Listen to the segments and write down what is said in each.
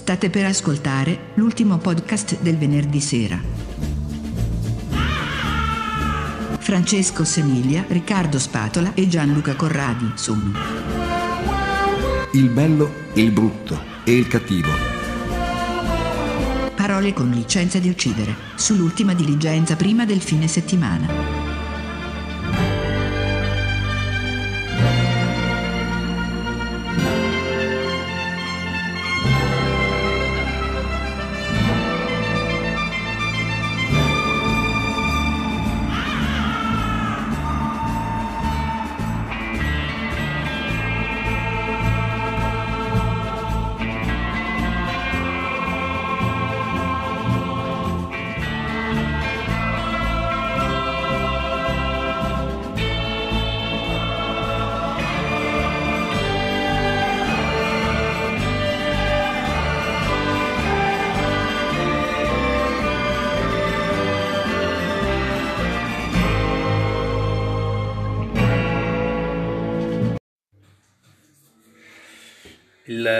State per ascoltare l'ultimo podcast del venerdì sera. Francesco Semiglia, Riccardo Spatola e Gianluca Corradi sono Il bello, il brutto e il cattivo. Parole con licenza di uccidere, sull'ultima diligenza prima del fine settimana.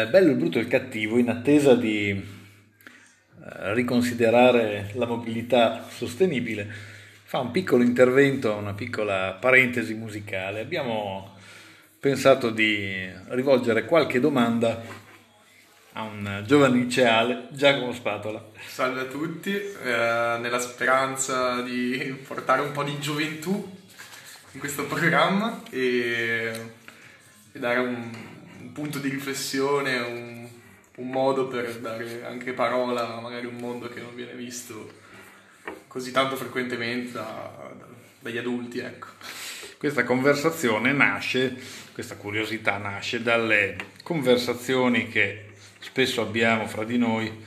Bello, il brutto e il cattivo, in attesa di eh, riconsiderare la mobilità sostenibile, fa un piccolo intervento, una piccola parentesi musicale. Abbiamo pensato di rivolgere qualche domanda a un giovane liceale, Giacomo Spatola. Salve a tutti, eh, nella speranza di portare un po' di gioventù in questo programma e, e dare un, un punto di riflessione, un, un, modo per dare anche parola a magari un mondo che non viene visto così tanto frequentemente da, da, dagli adulti. Ecco. Questa conversazione nasce, questa curiosità nasce dalle conversazioni che spesso abbiamo fra di noi,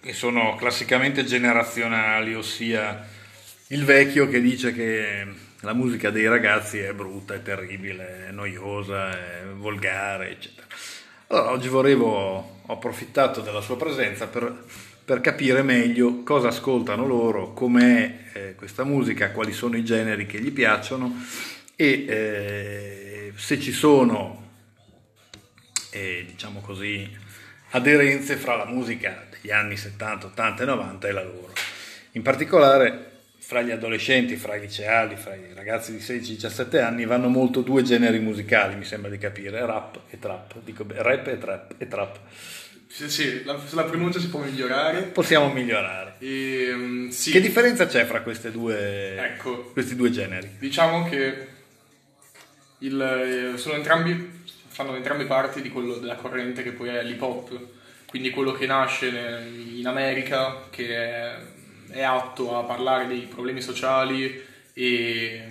che sono classicamente generazionali, ossia il vecchio che dice che la musica dei ragazzi è brutta, è terribile, è noiosa, è volgare, eccetera. Allora, oggi volevo, ho approfittato della sua presenza per, per capire meglio cosa ascoltano loro, com'è eh, questa musica, quali sono i generi che gli piacciono e eh, se ci sono, eh, diciamo così, aderenze fra la musica degli anni 70, 80 e 90 e la loro. In particolare fra gli adolescenti, fra i liceali, fra i ragazzi di 16-17 anni vanno molto due generi musicali, mi sembra di capire, rap e trap. Dico rap e trap e trap. Sì, sì, la, la pronuncia si può migliorare. Possiamo migliorare. E, um, sì. Che differenza c'è fra due, ecco, questi due generi? Diciamo che il, eh, sono entrambi, fanno entrambe parti di quello della corrente che poi è l'hip hop, quindi quello che nasce in America, che è è atto a parlare dei problemi sociali e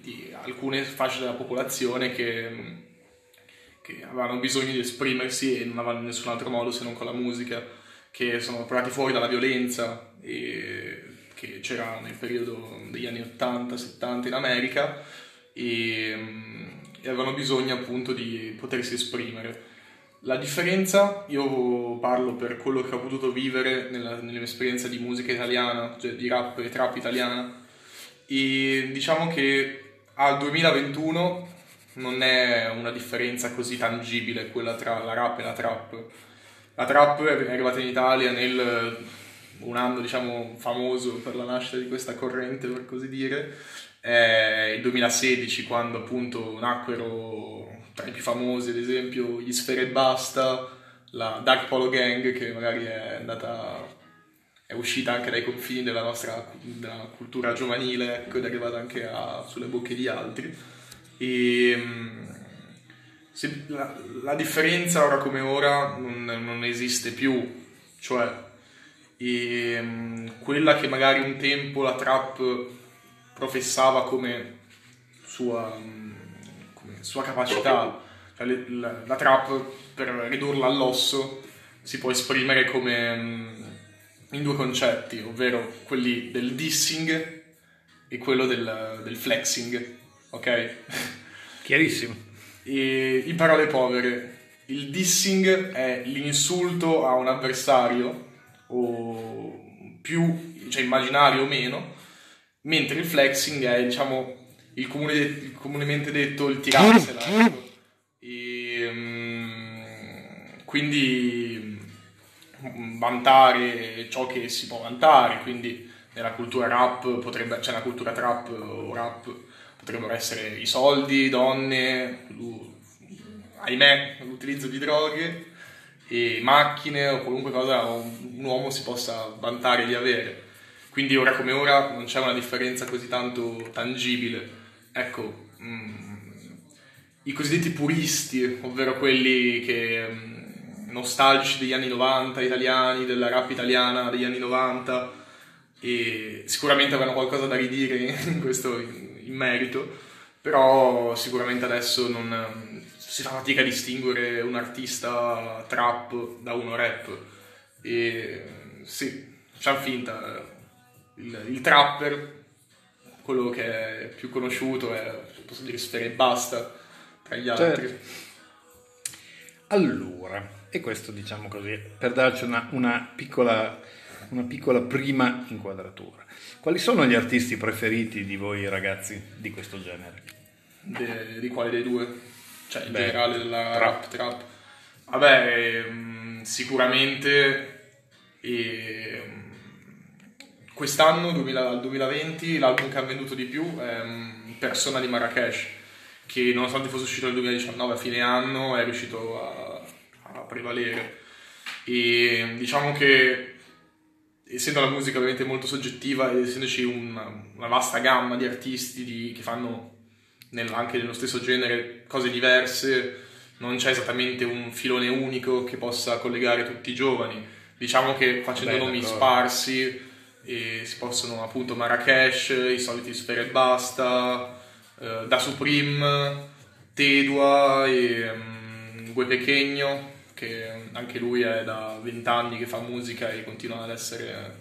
di alcune fasce della popolazione che, che avevano bisogno di esprimersi e non avevano nessun altro modo se non con la musica, che sono portati fuori dalla violenza che c'era nel periodo degli anni 80-70 in America e, e avevano bisogno appunto di potersi esprimere. La differenza, io parlo per quello che ho potuto vivere nella, nella mia esperienza di musica italiana, cioè di rap e trap italiana, e diciamo che al 2021 non è una differenza così tangibile quella tra la rap e la trap. La trap è arrivata in Italia nel un anno diciamo famoso per la nascita di questa corrente per così dire, è il 2016 quando appunto nacquero tra i più famosi, ad esempio, gli Sfere e Basta, la Dark Polo Gang, che magari è andata è uscita anche dai confini della nostra della cultura giovanile, ecco, ed è arrivata anche a, sulle bocche di altri. E mm, se, la, la, differenza ora come ora non, non esiste più, cioè e, mm, quella che magari un tempo la trap professava come sua mm, sua capacità, cioè le, la, la, trap per ridurla all'osso si può esprimere come mm, in due concetti, ovvero quelli del dissing e quello del, del flexing, ok? Chiarissimo. E in parole povere, il dissing è l'insulto a un avversario, o più, cioè immaginario o meno, mentre il flexing è, diciamo, il, comune il comunemente detto il tirarsela. Ecco. E, um, quindi vantare ciò che si può vantare, quindi nella cultura rap potrebbe, cioè nella cultura trap o rap potrebbero essere i soldi, donne, ahimè, l'utilizzo di droghe e macchine o qualunque cosa un uomo si possa vantare di avere. Quindi ora come ora non c'è una differenza così tanto tangibile. Ecco, mm, i cosiddetti puristi, ovvero quelli che mm, nostalgici degli anni 90 italiani, della rap italiana degli anni 90, e sicuramente avranno qualcosa da ridire in questo in merito, però sicuramente adesso non, si fa fatica a distinguere un artista trap da uno rap. E sì, facciamo finta, il, il trapper, quello che è più conosciuto è, posso dire, Sfere e Basta, tra gli altri. Certo. Allora, e questo diciamo così, per darci una, una, piccola, una piccola prima inquadratura. Quali sono gli artisti preferiti di voi ragazzi di questo genere? De, di quale dei due? cioè in Beh, generale della trap. trap. Vabbè, ehm, sicuramente ehm, quest'anno, 2000, 2020, l'album che ha venduto di più è um, Persona di Marrakesh, che nonostante fosse uscito nel 2019 a fine anno è riuscito a, a prevalere. E diciamo che essendo la musica ovviamente molto soggettiva ed essendoci una, una vasta gamma di artisti di, che fanno nel, anche nello stesso genere cose diverse, non c'è esattamente un filone unico che possa collegare tutti i giovani. Diciamo che facendo Vabbè, nomi sparsi si possono appunto Marrakesh, i soliti Sfere e Basta, eh, Da Supreme, Tedua e um, Gue Pequeño, che anche lui è da vent'anni che fa musica e continua ad essere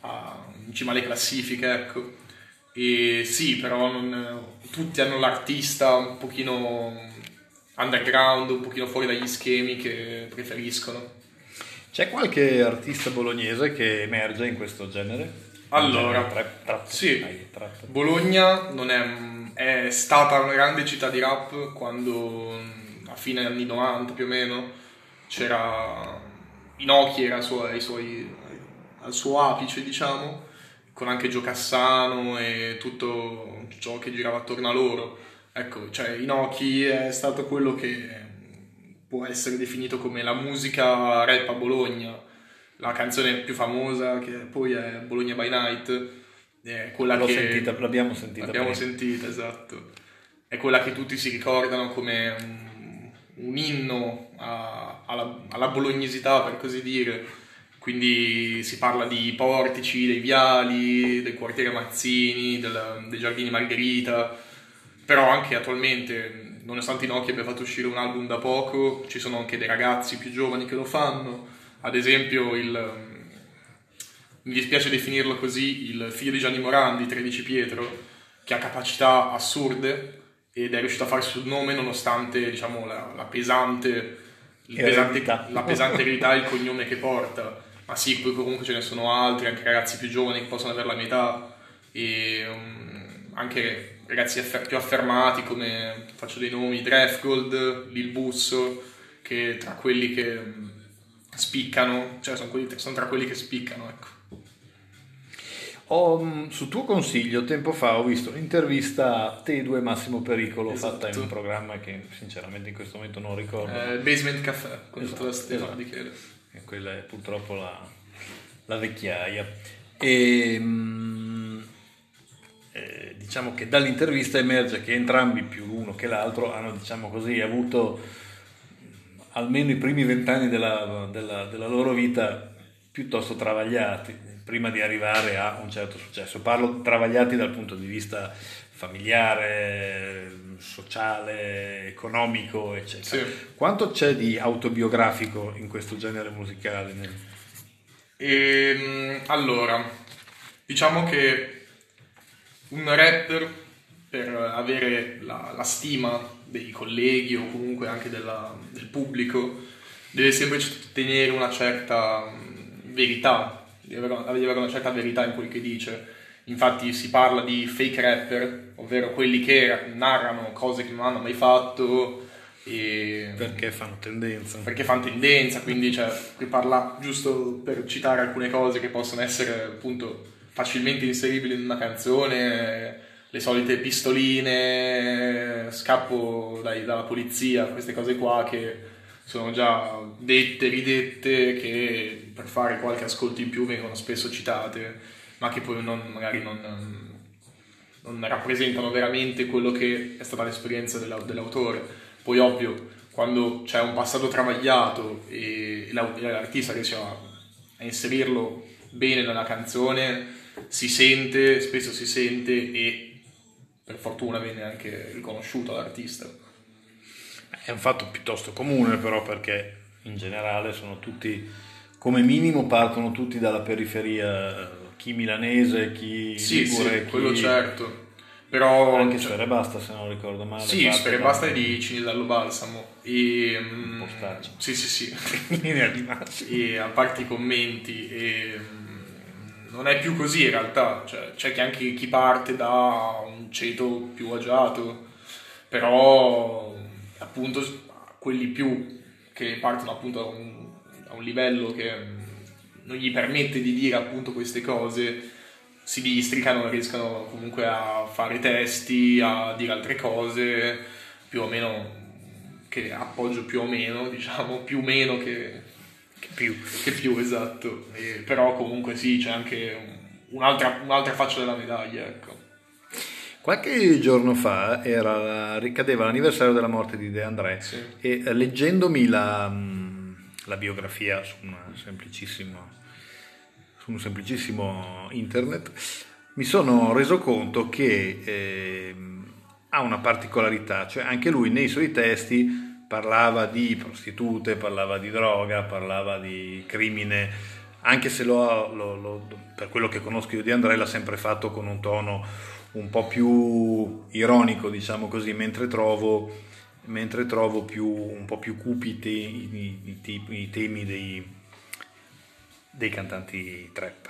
a, in cima alle classifiche, ecco. E sì, però non, tutti hanno l'artista un pochino underground, un pochino fuori dagli schemi che preferiscono. C'è qualche artista bolognese che emerge in questo genere? Allora, trap, trap, sì, trap. Bologna è, è, stata una grande città di rap quando a fine anni 90 più o meno c'era Inoki era suoi, suoi, al suo apice diciamo con anche Gio Cassano e tutto ciò che girava attorno a loro. Ecco, cioè Inoki è stato quello che può essere definito come la musica rap a Bologna, la canzone più famosa che poi è Bologna by Night, è quella L'ho che... Sentita, l'abbiamo sentita. L'abbiamo prima. sentita, esatto. È quella che tutti si ricordano come un, un inno a, alla, alla bolognesità, per così dire quindi si parla di portici, dei viali, del quartiere Mazzini, del, dei giardini Margherita, però anche attualmente, nonostante Nokia abbia fatto uscire un album da poco, ci sono anche dei ragazzi più giovani che lo fanno, ad esempio il, mi dispiace definirlo così, il figlio di Gianni Morandi, 13 Pietro, che ha capacità assurde ed è riuscito a farsi un nome nonostante diciamo, la, la pesante, pesante, la pesante eredità e il cognome che porta. Ma sì, poi comunque ce ne sono altri, anche ragazzi più giovani che possono avere la mia età e um, anche ragazzi affer- più affermati come faccio dei nomi, Drefgold, Lil Busso, che tra quelli che um, spiccano, cioè sono, quelli, sono, tra quelli che spiccano, ecco. Ho, mm, su tuo consiglio, tempo fa ho visto un'intervista a te due Massimo Pericolo esatto. fatta in un programma che sinceramente in questo momento non ricordo. Eh, Basement Caffè, con esatto, tutta la stella esatto. di Chele e quella è purtroppo la, la vecchiaia. E, mm, eh, diciamo che dall'intervista emerge che entrambi, più l'uno che l'altro, hanno diciamo così, avuto almeno i primi vent'anni della, della, della loro vita piuttosto travagliati prima di arrivare a un certo successo. Parlo travagliati dal punto di vista familiare, sociale, economico, eccetera. Sì. Quanto c'è di autobiografico in questo genere musicale? E, ehm, allora, diciamo che un rapper per avere la, la stima dei colleghi o comunque anche della, del pubblico deve sempre tenere una certa verità, deve avere una certa verità in quel che dice Infatti si parla di fake rapper, ovvero quelli che narrano cose che non hanno mai fatto E Perché fanno tendenza. perché fanno tendenza, quindi cioè, qui parla giusto per citare alcune cose che possono essere appunto facilmente inseribili in una canzone, le solite pistoline, scappo dai- dalla polizia, queste cose qua che sono già dette, ridette, che per fare qualche ascolto in più vengono spesso citate, ma che poi non- magari non, non rappresentano veramente quello che è stata l'esperienza della- dell'autore. Poi ovvio, quando c'è un passato travagliato e l'artista riesce a inserirlo bene nella canzone, si sente, spesso si sente e per fortuna viene anche riconosciuto l'artista. È un fatto piuttosto comune però perché in generale sono tutti, come minimo partono tutti dalla periferia, chi milanese, chi Sì, ligure, sì, chi... quello certo. Però Anche cioè, Sfere Basta se non ricordo male. Sì, Sfere Basta è di Cinisello Balsamo. E, postaccio. sì, sì, sì. e a parte i commenti e non è più così in realtà. Cioè, c'è che anche chi parte da un ceto più agiato però appunto quelli più che partono appunto da un, da un livello che non gli permette di dire appunto queste cose si districano riescono comunque a fare testi a dire altre cose più o meno che appoggio più o meno diciamo più o meno che Che più. che più esatto, E- però comunque sì, c'è anche un- un'altra, un'altra faccia della medaglia, ecco. Qualche giorno fa era, ricadeva l'anniversario della morte di De André Sì. e eh, leggendomi la, mm, la biografia su, su un semplicissimo internet mi sono reso conto che ehm, ha una particolarità, cioè anche lui nei suoi testi parlava di prostitute, parlava di droga, parlava di crimine, anche se lo, lo- lo- per quello che conosco io di Andrea l'ha sempre fatto con un tono un po' più ironico, diciamo così, mentre trovo, mentre trovo più, un po' più cupi te- i- i- i temi dei, dei cantanti trap.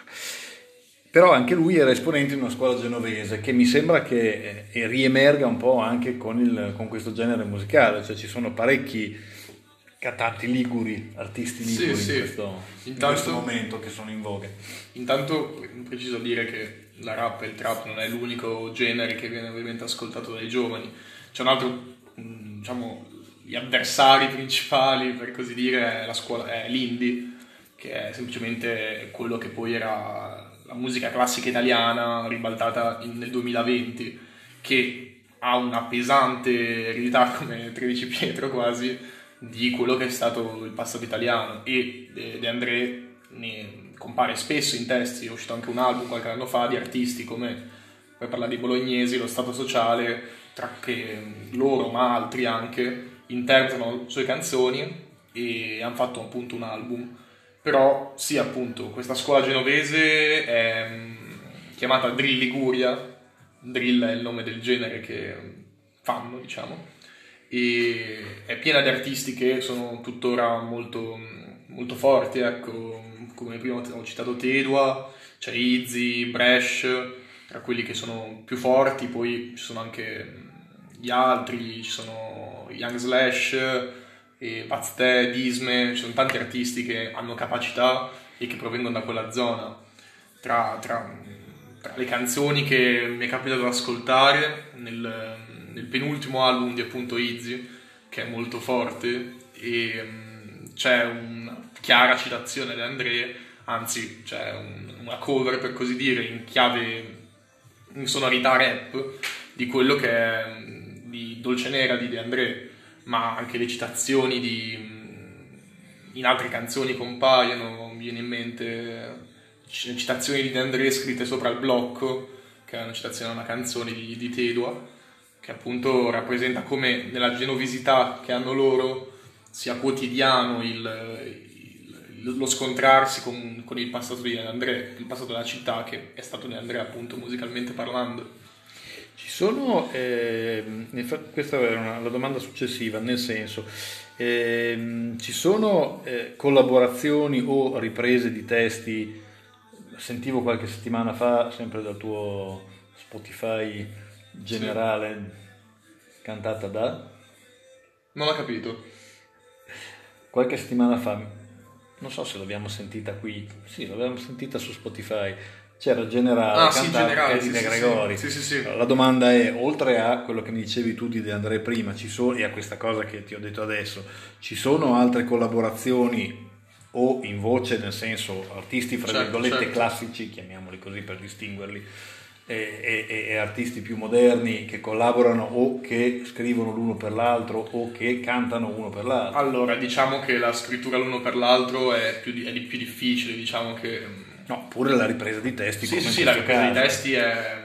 Però anche lui era esponente di una scuola genovese che mi sembra che eh, riemerga un po' anche con, il- con questo genere musicale, cioè ci sono parecchi cantanti liguri, artisti Sì, liguri sì. in, questo, in Intanto- questo momento che sono in voga. Intanto preciso dire che la rap e il trap non è l'unico genere che viene ovviamente ascoltato dai giovani, c'è un altro, mm, diciamo, gli avversari principali, per così dire, è, la scuola, è l'indie, che è semplicemente quello che poi era la musica classica italiana ribaltata in- nel 2020, che ha una pesante eredità come 13 Pietro quasi di quello che è stato il passato italiano. E De, De André ne compare spesso in testi, è uscito anche un album qualche anno fa di artisti come, per parlare di bolognesi, lo Stato Sociale, tra che loro ma altri anche interpretano sue canzoni e hanno fatto appunto un album però sì appunto questa scuola genovese è mm, chiamata Drill Liguria. Drill è il nome del genere che fanno diciamo. E è piena di artisti che sono tuttora molto, molto forti ecco. Come prima ho citato Tedua c'è Izzy, Bresh tra quelli che sono più forti. Poi ci sono anche gli altri ci sono Young Slash e Pazte, Disme, ci sono tanti artisti che hanno capacità e che provengono da quella zona. Tra, tra- tra le canzoni che mi è capitato di ascoltare nel, nel penultimo album di appunto Izzy, che è molto forte, e mm, c'è una chiara citazione di André, anzi c'è un- una cover per così dire in chiave, in sonorità rap di quello che è mm, di Dolce Nera di De André ma anche le citazioni di in altre canzoni compaiono, mi viene in mente citazioni di De André scritte sopra il blocco, che è una citazione a una canzone di, di Tedua, che appunto rappresenta come nella genovesità che hanno loro sia quotidiano il- il- lo scontrarsi con, con il passato di André, il passato della città che è stato De André appunto musicalmente parlando. Ci sono, infa- questa è una- la domanda successiva, nel senso, ehm, ci sono eh, collaborazioni o riprese di testi, sentivo qualche settimana fa, sempre dal tuo Spotify generale, cantata da... Non ho capito. Qualche settimana fa, non so se l'abbiamo sentita qui, sì, l'abbiamo sentita su Spotify. C'era Generale, Ah, sì, Generale, sì, De Gregori. sì. Sì, sì. La domanda è, oltre a quello che mi dicevi tu di De André prima, ci sono, e a questa cosa che ti ho detto adesso, ci sono altre collaborazioni o in voce, nel senso artisti fra Certo, virgolette certo. classici, chiamiamoli così per distinguerli, e, e- e artisti più moderni che collaborano o che scrivono l'uno per l'altro o che cantano uno per l'altro. Allora, diciamo che la scrittura l'uno per l'altro è più, è di più difficile, diciamo che... mm, No, pure la ripresa di testi. Sì, sì, sì, la ripresa caso. testi è,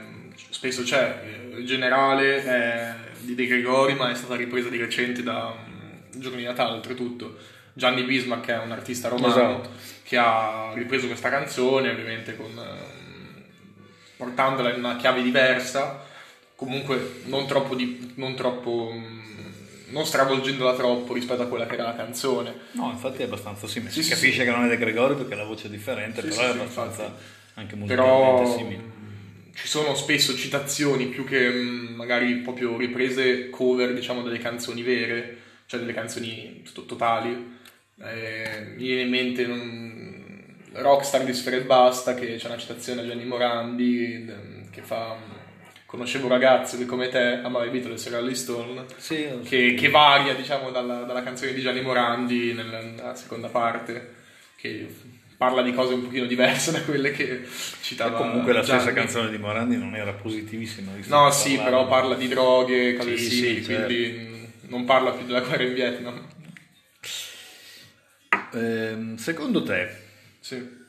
spesso c'è, il generale è di De Gregori, ma è stata ripresa di recente da mm, Giorni di Natale, oltretutto. Gianni Bismarck è un artista romano Esatto. che ha ripreso questa canzone, ovviamente con, ehm, portandola in una chiave diversa, comunque non troppo, di- non troppo mm, non stravolgendola troppo rispetto a quella che era la canzone. No, infatti è abbastanza simile. Sì, si sì, capisce che non è De Gregori perché la voce è differente, Sì, però sì, è sì, abbastanza infatti. anche musicalmente Però simile. mh, ci sono spesso citazioni più che mh, magari proprio riprese cover, diciamo, delle canzoni vere, cioè delle canzoni to- totali. Eh, mi viene in mente non- Rockstar di Sfera e Basta, che c'è una citazione a Gianni Morandi che fa Conoscevo un ragazzo che come te amava i Beatles e Rolling Stone Sì, che, che varia diciamo dalla, dalla canzone di Gianni Morandi nella, nella seconda parte che parla di cose un pochino diverse da quelle che E citava comunque la stessa Gianni. canzone di Morandi non era positivissima. no sì parlava- però parla di droghe cose Sì, simili sì, certo. quindi non parla più della guerra in Vietnam Ehm, secondo te, sì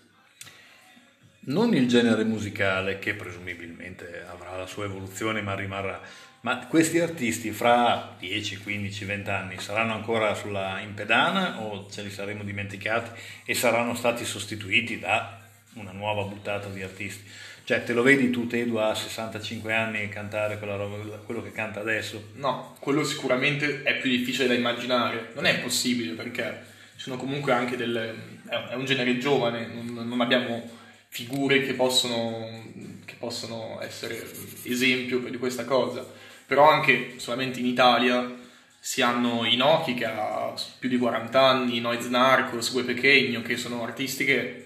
non il genere musicale che presumibilmente avrà la sua evoluzione ma rimarrà, ma questi artisti fra 10, 15, 20 anni saranno ancora sulla in pedana o ce li saremo dimenticati e saranno stati sostituiti da una nuova buttata di artisti? Cioè, te lo vedi tu, Tedu, a 65 anni cantare roba, quello che canta adesso? No, quello sicuramente è più difficile da immaginare. Non è possibile perché sono comunque anche delle... è un genere giovane, non abbiamo figure che possono, che possono essere esempio di questa cosa. Però anche solamente in Italia si hanno i Noki che ha più di 40 anni, Noiz Narcos, Gue Pequeño, che sono artisti che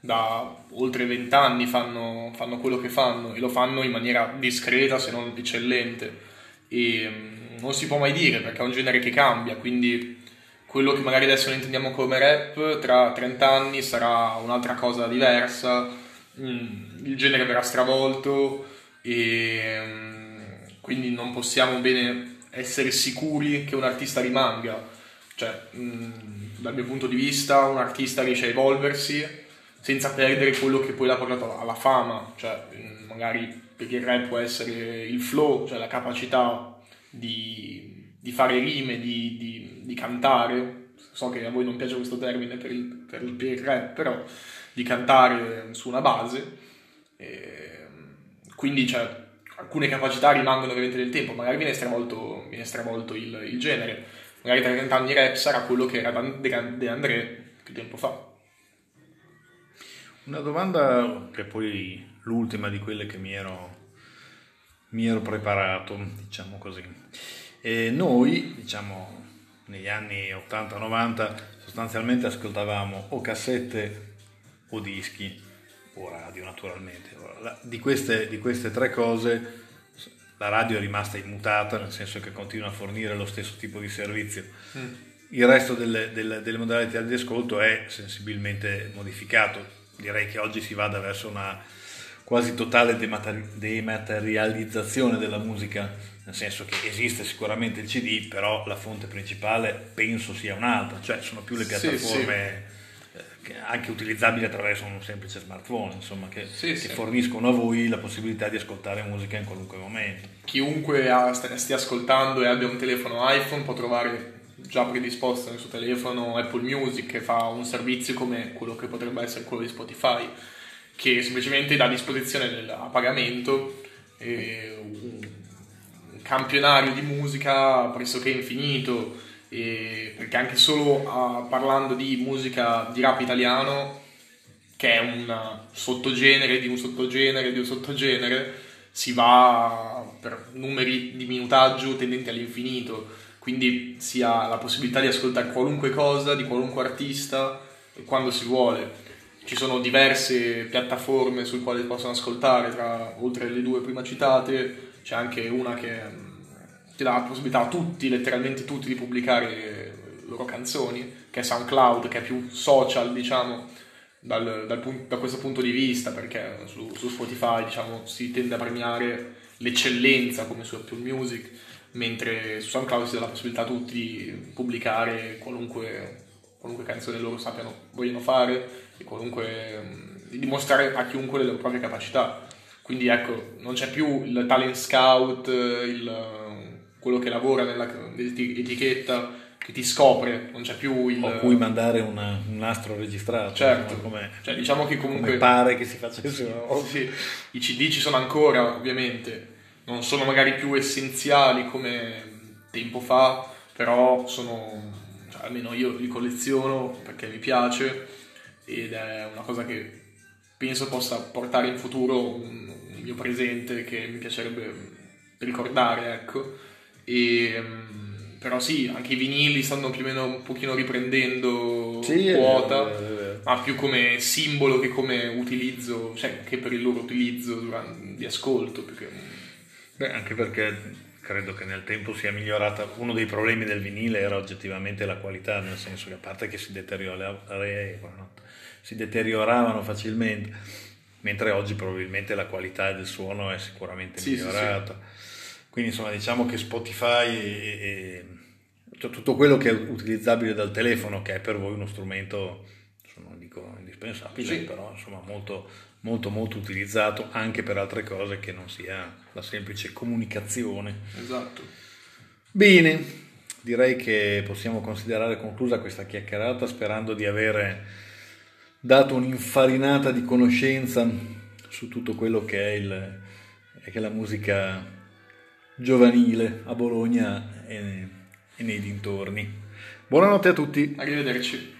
da oltre 20 anni fanno, fanno quello che fanno e lo fanno in maniera discreta se non eccellente e mm, non si può mai dire perché è un genere che cambia quindi quello che magari adesso intendiamo come rap tra 30 anni sarà un'altra cosa diversa. Mm, il genere verrà stravolto e mm, quindi non possiamo bene essere sicuri che un artista rimanga. Cioè mm, dal mio punto di vista un artista riesce a evolversi senza perdere quello che poi l'ha portato alla fama, cioè magari perché il rap può essere il flow, cioè la capacità di, di fare rime, di, di- di cantare, so che a voi non piace questo termine per il, per il- per rap, però di cantare su una base, E, quindi cioè, alcune capacità rimangono ovviamente nel tempo, magari viene stravolto, viene stravolto il, il genere, magari tra 30 anni rap sarà quello che era De De André più tempo fa. Una domanda che poi l'ultima di quelle che mi ero, mi ero preparato, diciamo così. E noi, diciamo, negli anni 80-90 sostanzialmente ascoltavamo o cassette o dischi o radio naturalmente. Di queste, di queste tre cose la radio è rimasta immutata, nel senso che continua a fornire lo stesso tipo di servizio. Il resto delle, delle- delle modalità di ascolto è sensibilmente modificato. Direi che oggi si vada verso una quasi totale demateri- dematerializzazione della musica, nel senso che esiste sicuramente il CD, però la fonte principale penso sia un'altra, cioè sono più le Sì, piattaforme eh, che- anche utilizzabili attraverso un semplice smartphone, insomma, che, Sì, che sì. forniscono a voi la possibilità di ascoltare musica in qualunque momento. chiunque stia ascoltando e abbia un telefono iPhone può trovare già predisposto nel suo telefono Apple Music che fa un servizio come quello che potrebbe essere quello di Spotify che semplicemente dà a disposizione del- a pagamento un campionario di musica pressoché infinito e- perché anche solo ah, parlando di musica di rap italiano che è un sottogenere di un sottogenere di un sottogenere si va per numeri di minutaggio tendenti all'infinito quindi si ha la possibilità di ascoltare qualunque cosa, di qualunque artista, quando si vuole. Ci sono diverse piattaforme sul quale possono ascoltare, tra, oltre le due prima citate, c'è anche una che mm, ti dà la possibilità a tutti, letteralmente tutti, di pubblicare le loro canzoni, che è SoundCloud, che è più social, diciamo, dal, dal da questo punto di vista, perché su, su Spotify diciamo, si tende a premiare l'eccellenza come su Apple Music, mentre su SoundCloud si dà la possibilità a tutti di pubblicare qualunque, qualunque canzone loro sappiano, vogliono fare e qualunque, di dimostrare a chiunque le loro proprie capacità. Quindi ecco, non c'è più il talent scout, il, quello che lavora nell'etichetta che ti scopre, non c'è più il... O cui mandare una, un nastro registrato. Certo, come, cioè, diciamo che comunque... pare che si facesse. Oh, sì. I CD ci sono ancora, ovviamente, non sono magari più essenziali come tempo fa, però sono, cioè, almeno io li colleziono perché mi piace ed è una cosa che penso possa portare in futuro un, un mio presente che mi piacerebbe ricordare, ecco. E, però sì, anche i vinili stanno più o meno un pochino riprendendo sì, quota, è vero, è vero. ma più come simbolo che come utilizzo, cioè che per il loro utilizzo durante, di ascolto. Perché... Beh, anche perché credo che nel tempo sia migliorata. Uno dei problemi del vinile era oggettivamente la qualità, nel senso che a parte che si, deterioravano, si deterioravano facilmente, mentre oggi probabilmente la qualità del suono è sicuramente sì, migliorata. Sì, sì quindi insomma diciamo che Spotify e, cioè, tutto quello che è utilizzabile dal telefono, che è per voi uno strumento, non dico indispensabile, però insomma molto, molto molto utilizzato anche per altre cose che non sia la semplice comunicazione. Esatto. Bene, direi che possiamo considerare conclusa questa chiacchierata sperando di avere dato un'infarinata di conoscenza su tutto quello che è, il, che è la musica giovanile a Bologna e, e nei dintorni. Buonanotte a tutti. Arrivederci.